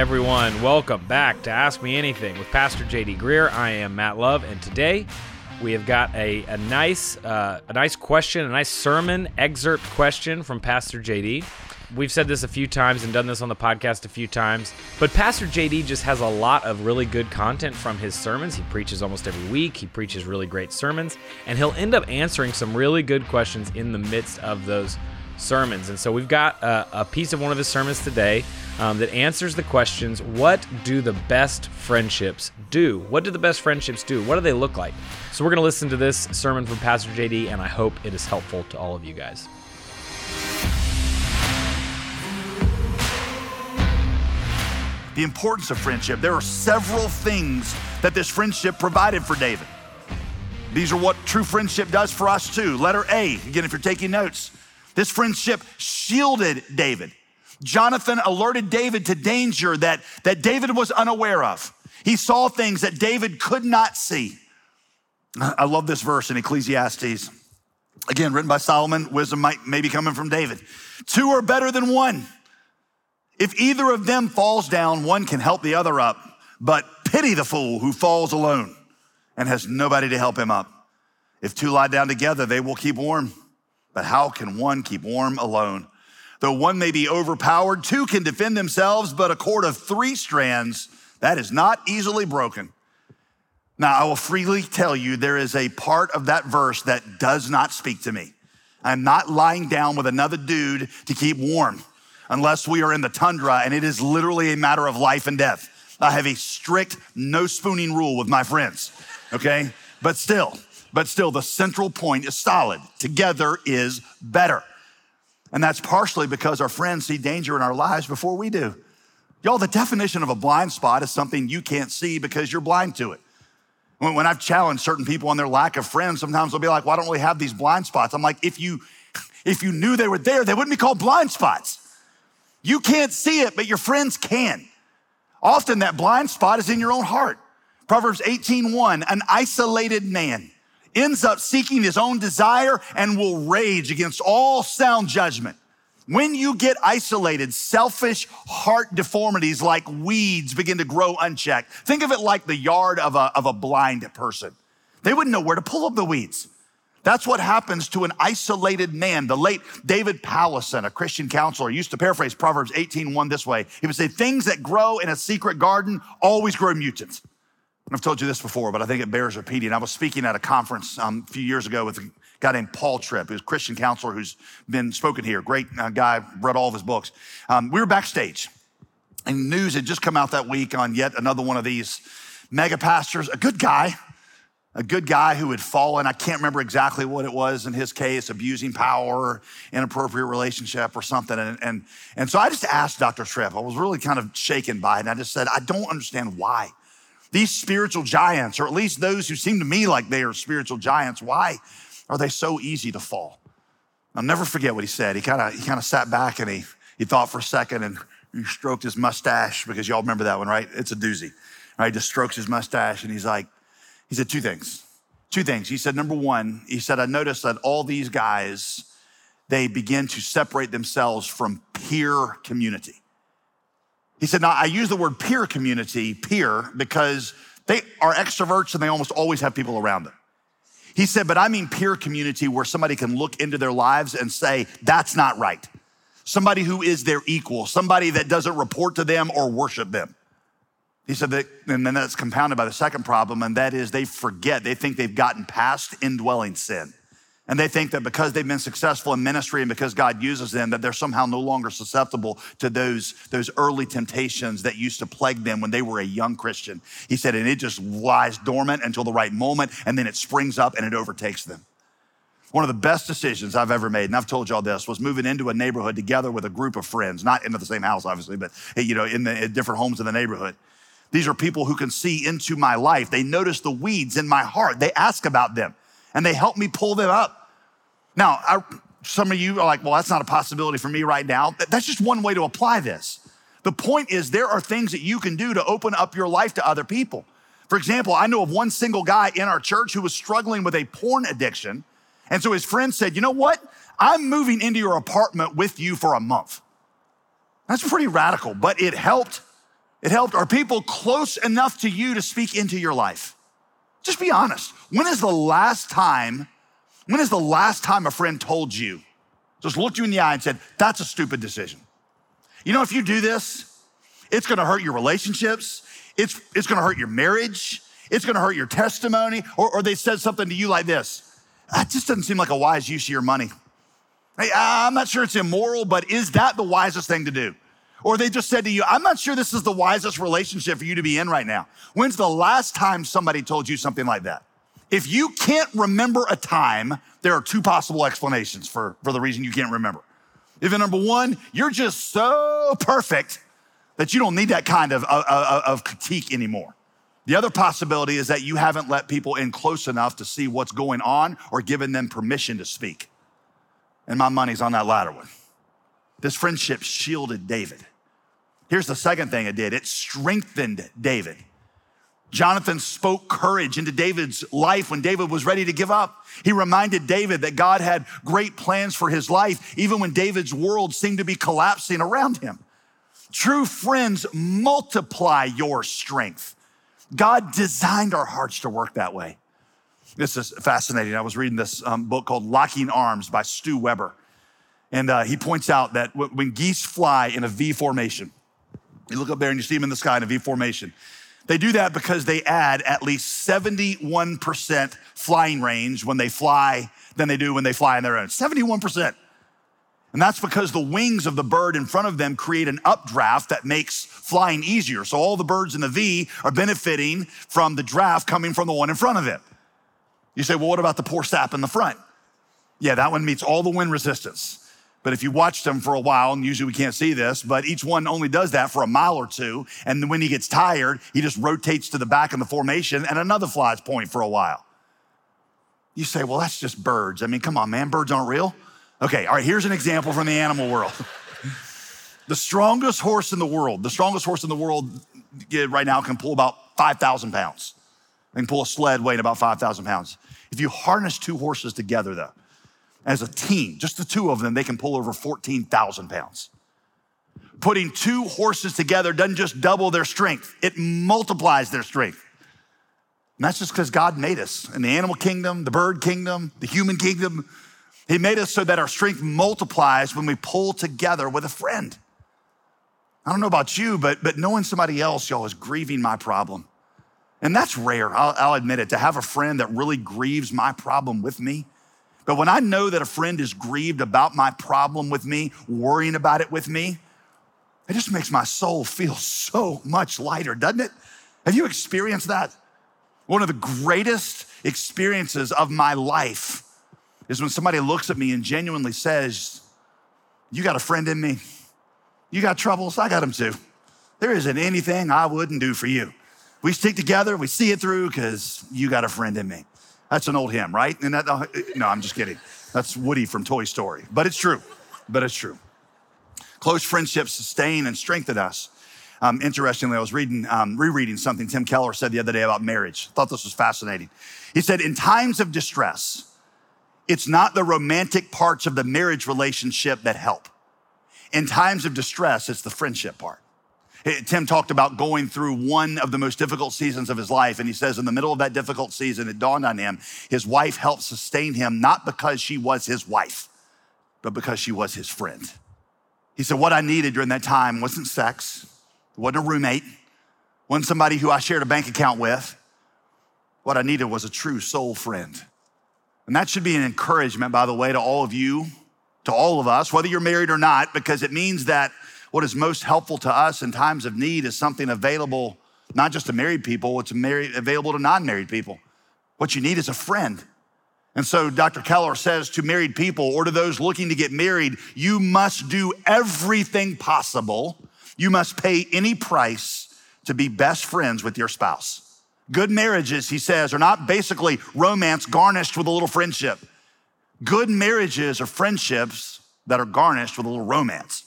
Everyone, welcome back to Ask Me Anything with Pastor JD Greear. I am Matt Love, and today we have got a, a nice uh, a nice question, a nice sermon excerpt question from Pastor JD. We've said this a few times and done this on the podcast a few times, but Pastor JD just has a lot of really good content from his sermons. He preaches almost every week. He preaches really great sermons, and he'll end up answering some really good questions in the midst of those sermons. And so we've got a, a piece of one of his sermons today um, that answers the questions What do the best friendships do? What do the best friendships do? What do they look like? So we're going to listen to this sermon from Pastor JD, and I hope it is helpful to all of you guys. The importance of friendship. There are several things that this friendship provided for David. These are what true friendship does for us too. Letter A, again, if you're taking notes, this friendship shielded David. Jonathan alerted David to danger that, that David was unaware of. He saw things that David could not see. I love this verse in Ecclesiastes. Again, written by Solomon, wisdom might maybe coming from David. Two are better than one. If either of them falls down, one can help the other up, but pity the fool who falls alone and has nobody to help him up. If two lie down together, they will keep warm. But how can one keep warm alone? Though one may be overpowered, two can defend themselves, but a cord of three strands, that is not easily broken. Now, I will freely tell you there is a part of that verse that does not speak to me. I'm not lying down with another dude to keep warm unless we are in the tundra and it is literally a matter of life and death. I have a strict no spooning rule with my friends, okay? But still, but still, the central point is solid. Together is better. And that's partially because our friends see danger in our lives before we do. Y'all, the definition of a blind spot is something you can't see because you're blind to it. When I've challenged certain people on their lack of friends, sometimes they'll be like, I don't really have these blind spots. I'm like, if you, if you knew they were there, they wouldn't be called blind spots. You can't see it, but your friends can. Often that blind spot is in your own heart. Proverbs 18:1, an isolated man ends up seeking his own desire and will rage against all sound judgment. When you get isolated, selfish heart deformities like weeds begin to grow unchecked. Think of it like the yard of a, of a blind person. They wouldn't know where to pull up the weeds. That's what happens to an isolated man. The late David Powlison, a Christian counselor, used to paraphrase Proverbs 18:1 this way. He would say, Things that grow in a secret garden always grow mutants. I've told you this before, but I think it bears repeating. I was speaking at a conference um, a few years ago with a guy named Paul Tripp, who's a Christian counselor who's been spoken here. Great uh, guy, read all of his books. Um, we were backstage, and news had just come out that week on yet another one of these mega pastors, a good guy, a good guy who had fallen. I can't remember exactly what it was in his case, abusing power, inappropriate relationship or something. And, and, and so I just asked Dr. Tripp, I was really kind of shaken by it. And I just said, I don't understand why. These spiritual giants, or at least those who seem to me like they are spiritual giants, why are they so easy to fall? I'll never forget what he said. He kind of he kind of sat back and he he thought for a second and he stroked his mustache because y'all remember that one, right? It's a doozy. Right? He Just strokes his mustache and he's like, he said two things. Two things. He said, number one, he said, I noticed that all these guys, they begin to separate themselves from peer community. He said, Now, I use the word peer community, peer, because they are extroverts and they almost always have people around them. He said, But I mean peer community where somebody can look into their lives and say, That's not right. Somebody who is their equal, somebody that doesn't report to them or worship them. He said that, and then that's compounded by the second problem, and that is they forget, they think they've gotten past indwelling sin. And they think that because they've been successful in ministry and because God uses them, that they're somehow no longer susceptible to those, those early temptations that used to plague them when they were a young Christian. He said, and it just lies dormant until the right moment, and then it springs up and it overtakes them. One of the best decisions I've ever made, and I've told y'all this, was moving into a neighborhood together with a group of friends, not into the same house, obviously, but you know, in the in different homes in the neighborhood. These are people who can see into my life. They notice the weeds in my heart. They ask about them and they help me pull them up. Now, I, some of you are like, well, that's not a possibility for me right now. That's just one way to apply this. The point is, there are things that you can do to open up your life to other people. For example, I know of one single guy in our church who was struggling with a porn addiction. And so his friend said, You know what? I'm moving into your apartment with you for a month. That's pretty radical, but it helped it helped. Are people close enough to you to speak into your life? Just be honest. When is the last time, when is the last time a friend told you, just looked you in the eye and said, that's a stupid decision? You know, if you do this, it's gonna hurt your relationships, it's, it's gonna hurt your marriage, it's gonna hurt your testimony, or, or they said something to you like this that just doesn't seem like a wise use of your money. Hey, ah, I'm not sure it's immoral, but is that the wisest thing to do? Or they just said to you, I'm not sure this is the wisest relationship for you to be in right now. When's the last time somebody told you something like that? If you can't remember a time, there are two possible explanations for, for the reason you can't remember. If number one, you're just so perfect that you don't need that kind of, of, of critique anymore. The other possibility is that you haven't let people in close enough to see what's going on or given them permission to speak. And my money's on that latter one. This friendship shielded David. Here's the second thing it did it strengthened David. Jonathan spoke courage into David's life when David was ready to give up. He reminded David that God had great plans for his life, even when David's world seemed to be collapsing around him. True friends multiply your strength. God designed our hearts to work that way. This is fascinating. I was reading this um, book called Locking Arms by Stu Weber. And uh, he points out that when geese fly in a V formation, you look up there and you see them in the sky in a V formation. They do that because they add at least 71% flying range when they fly than they do when they fly on their own. 71%. And that's because the wings of the bird in front of them create an updraft that makes flying easier. So all the birds in the V are benefiting from the draft coming from the one in front of it. You say, well, what about the poor sap in the front? Yeah, that one meets all the wind resistance. But if you watch them for a while, and usually we can't see this, but each one only does that for a mile or two. And when he gets tired, he just rotates to the back of the formation and another flies point for a while. You say, well, that's just birds. I mean, come on, man, birds aren't real. Okay, all right, here's an example from the animal world. the strongest horse in the world, the strongest horse in the world right now can pull about 5,000 pounds. They can pull a sled weighing about 5,000 pounds. If you harness two horses together, though, as a team, just the two of them, they can pull over 14,000 pounds. Putting two horses together doesn't just double their strength, it multiplies their strength. And that's just because God made us in the animal kingdom, the bird kingdom, the human kingdom. He made us so that our strength multiplies when we pull together with a friend. I don't know about you, but, but knowing somebody else, y'all, is grieving my problem. And that's rare, I'll, I'll admit it, to have a friend that really grieves my problem with me but when I know that a friend is grieved about my problem with me, worrying about it with me, it just makes my soul feel so much lighter, doesn't it? Have you experienced that? One of the greatest experiences of my life is when somebody looks at me and genuinely says, You got a friend in me. You got troubles, I got them too. There isn't anything I wouldn't do for you. We stick together, we see it through because you got a friend in me. That's an old hymn, right? And that, no, I'm just kidding. That's Woody from Toy Story. But it's true. But it's true. Close friendships sustain and strengthen us. Um, interestingly, I was reading, um, rereading something Tim Keller said the other day about marriage. I thought this was fascinating. He said, in times of distress, it's not the romantic parts of the marriage relationship that help. In times of distress, it's the friendship part. Eh, Tim talked about going through one of the most difficult seasons of his life. And he says, in the middle of that difficult season, it dawned on him his wife helped sustain him, not because she was his wife, but because she was his friend. He said, What I needed during that time wasn't sex, wasn't a roommate, wasn't somebody who I shared a bank account with. What I needed was a true soul friend. And that should be an encouragement, by the way, to all of you, to all of us, whether you're married or not, because it means that what is most helpful to us in times of need is something available not just to married people, it's available to non married people. What you need is a friend. And so Dr. Keller says to married people or to those looking to get married, you must do everything possible. You must pay any price to be best friends with your spouse. Good marriages, he says, are not basically romance garnished with a little friendship. Good marriages are friendships that are garnished with a little romance.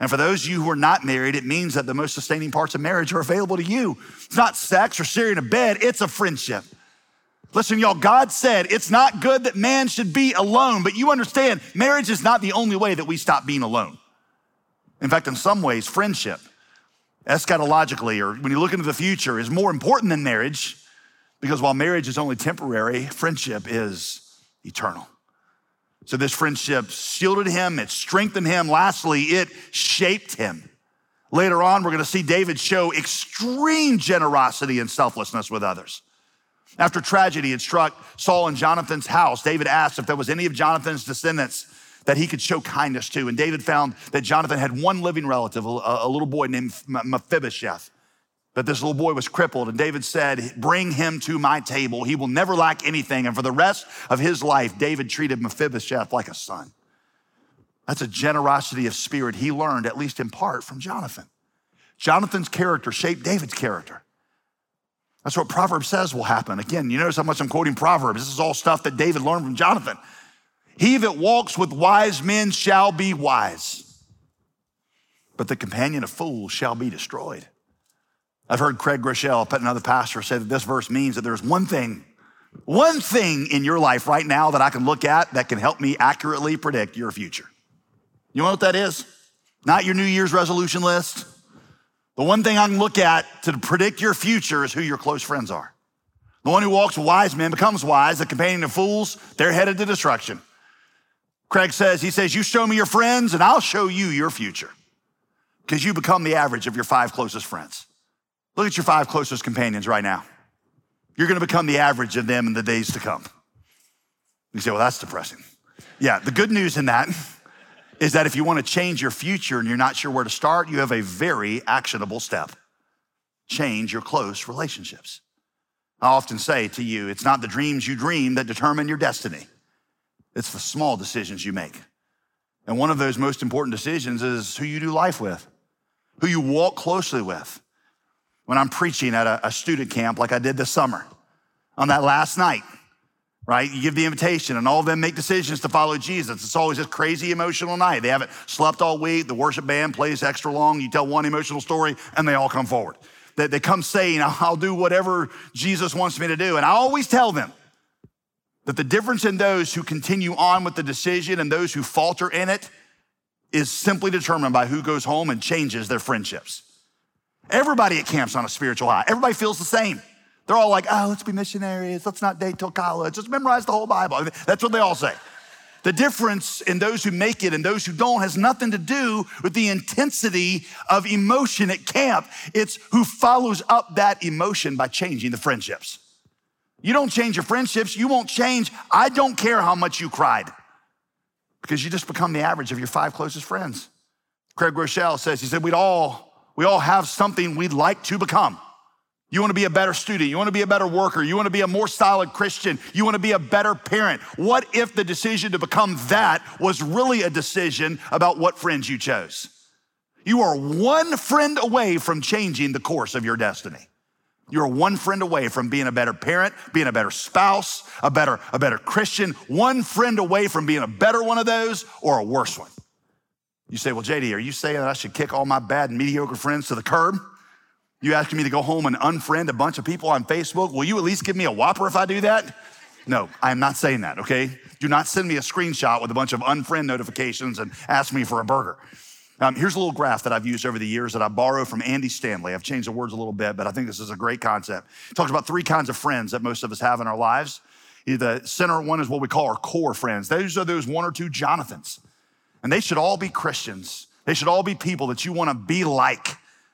And for those of you who are not married, it means that the most sustaining parts of marriage are available to you. It's not sex or sharing a bed, it's a friendship. Listen, y'all, God said it's not good that man should be alone, but you understand marriage is not the only way that we stop being alone. In fact, in some ways, friendship eschatologically, or when you look into the future, is more important than marriage because while marriage is only temporary, friendship is eternal. So this friendship shielded him, it strengthened him. Lastly, it shaped him. Later on, we're gonna see David show extreme generosity and selflessness with others. After tragedy had struck Saul and Jonathan's house, David asked if there was any of Jonathan's descendants that he could show kindness to. And David found that Jonathan had one living relative, a, a little boy named Mephibosheth. That this little boy was crippled, and David said, Bring him to my table. He will never lack anything. And for the rest of his life, David treated Mephibosheth like a son. That's a generosity of spirit he learned, at least in part, from Jonathan. Jonathan's character shaped David's character. That's what Proverbs says will happen. Again, you notice how much I'm quoting Proverbs. This is all stuff that David learned from Jonathan. He that walks with wise men shall be wise, but the companion of fools shall be destroyed. I've heard Craig Groeschel, another pastor, say that this verse means that there's one thing, one thing in your life right now that I can look at that can help me accurately predict your future. You know what that is? Not your New Year's resolution list. The one thing I can look at to predict your future is who your close friends are. The one who walks wise men becomes wise. The companion of fools, they're headed to destruction. Craig says, he says, you show me your friends and I'll show you your future because you become the average of your five closest friends. Look at your five closest companions right now. You're going to become the average of them in the days to come. You say, well, that's depressing. Yeah, the good news in that is that if you want to change your future and you're not sure where to start, you have a very actionable step. Change your close relationships. I often say to you, it's not the dreams you dream that determine your destiny. It's the small decisions you make. And one of those most important decisions is who you do life with, who you walk closely with. When I'm preaching at a, a student camp like I did this summer, on that last night, right? You give the invitation and all of them make decisions to follow Jesus. It's always this crazy emotional night. They haven't slept all week. The worship band plays extra long. You tell one emotional story and they all come forward. That they come saying, I'll do whatever Jesus wants me to do. And I always tell them, that the difference in those who continue on with the decision and those who falter in it is simply determined by who goes home and changes their friendships. Everybody at camp's on a spiritual high. Everybody feels the same. They're all like, oh, let's be missionaries. Let's not date till college. Let's memorize the whole Bible. That's what they all say. The difference in those who make it and those who don't has nothing to do with the intensity of emotion at camp. It's who follows up that emotion by changing the friendships. You don't change your friendships. You won't change. I don't care how much you cried because you just become the average of your five closest friends. Craig Groeschel says, he said, we'd all, we all have something we'd like to become. You want to be a better student. You want to be a better worker. You want to be a more solid Christian. You want to be a better parent. What if the decision to become that was really a decision about what friends you chose? You are one friend away from changing the course of your destiny. You're one friend away from being a better parent, being a better spouse, a better, a better Christian, one friend away from being a better one of those or a worse one. You say, well, JD, are you saying that I should kick all my bad and mediocre friends to the curb? You asking me to go home and unfriend a bunch of people on Facebook? Will you at least give me a whopper if I do that? No, I am not saying that, okay? Do not send me a screenshot with a bunch of unfriend notifications and ask me for a burger. Um, here's a little graph that I've used over the years that I borrow from Andy Stanley. I've changed the words a little bit, but I think this is a great concept. It talks about three kinds of friends that most of us have in our lives. The center one is what we call our core friends. Those are those one or two Jonathans. And they should all be Christians. They should all be people that you want to be like.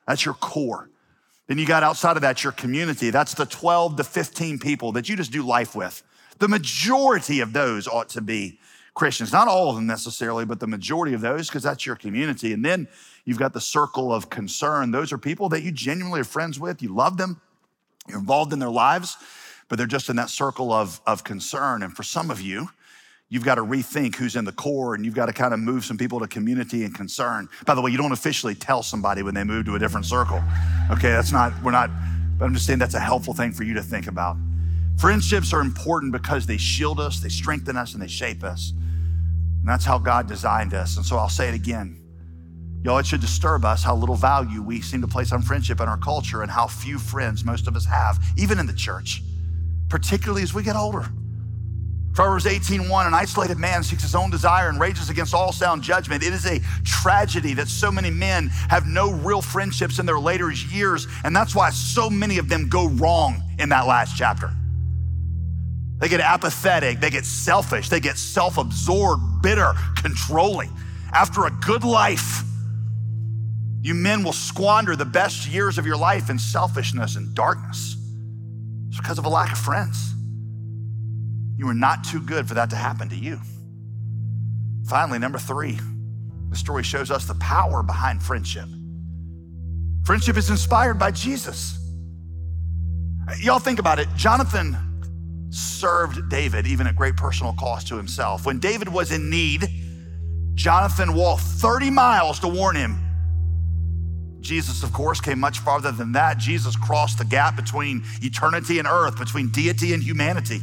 That's your core. Then you got outside of that your community. That's the 12 to 15 people that you just do life with. The majority of those ought to be Christians. Not all of them necessarily, but the majority of those, because that's your community. And then you've got the circle of concern. Those are people that you genuinely are friends with, you love them, you're involved in their lives, but they're just in that circle of, of concern. And for some of you, you've got to rethink who's in the core and you've got to kind of move some people to community and concern. By the way, you don't officially tell somebody when they move to a different circle. Okay, that's not, we're not, but I'm just saying that's a helpful thing for you to think about. Friendships are important because they shield us, they strengthen us, and they shape us. And that's how God designed us. And so I'll say it again. Y'all, it should disturb us how little value we seem to place on friendship in our culture and how few friends most of us have, even in the church, particularly as we get older. Proverbs 18:1 An isolated man seeks his own desire and rages against all sound judgment. It is a tragedy that so many men have no real friendships in their later years, and that's why so many of them go wrong in that last chapter. They get apathetic, they get selfish, they get self-absorbed, bitter, controlling. After a good life, you men will squander the best years of your life in selfishness and darkness. It's because of a lack of friends. You are not too good for that to happen to you. Finally, number three, the story shows us the power behind friendship. Friendship is inspired by Jesus. Y'all think about it. Jonathan served David even at great personal cost to himself. When David was in need, Jonathan walked 30 miles to warn him. Jesus, of course, came much farther than that. Jesus crossed the gap between eternity and earth, between deity and humanity.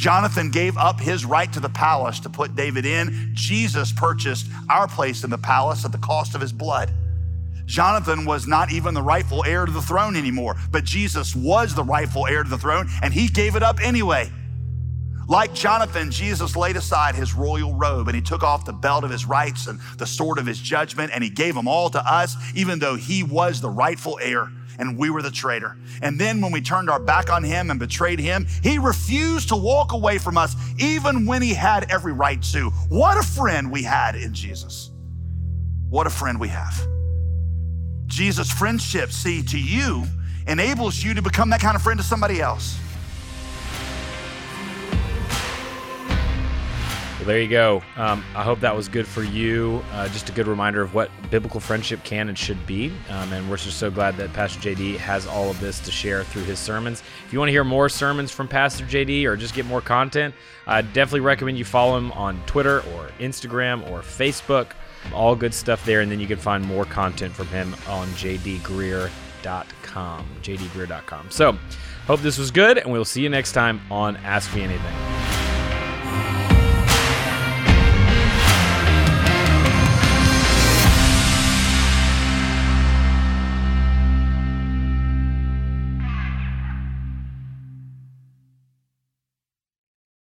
Jonathan gave up his right to the palace to put David in. Jesus purchased our place in the palace at the cost of his blood. Jonathan was not even the rightful heir to the throne anymore, but Jesus was the rightful heir to the throne, and he gave it up anyway. Like Jonathan, Jesus laid aside his royal robe and he took off the belt of his rights and the sword of his judgment, and he gave them all to us, even though he was the rightful heir and we were the traitor. And then when we turned our back on him and betrayed him, he refused to walk away from us, even when he had every right to. What a friend we had in Jesus. What a friend we have. Jesus' friendship, see, to you, enables you to become that kind of friend to somebody else. Well, there you go. Um, I hope that was good for you. Uh, just a good reminder of what biblical friendship can and should be. Um, and we're just so glad that Pastor JD has all of this to share through his sermons. If you want to hear more sermons from Pastor JD or just get more content, I definitely recommend you follow him on Twitter or Instagram or Facebook. All good stuff there. And then you can find more content from him on jdgreear.com. jdgreear.com. So, hope this was good, and we'll see you next time on Ask Me Anything.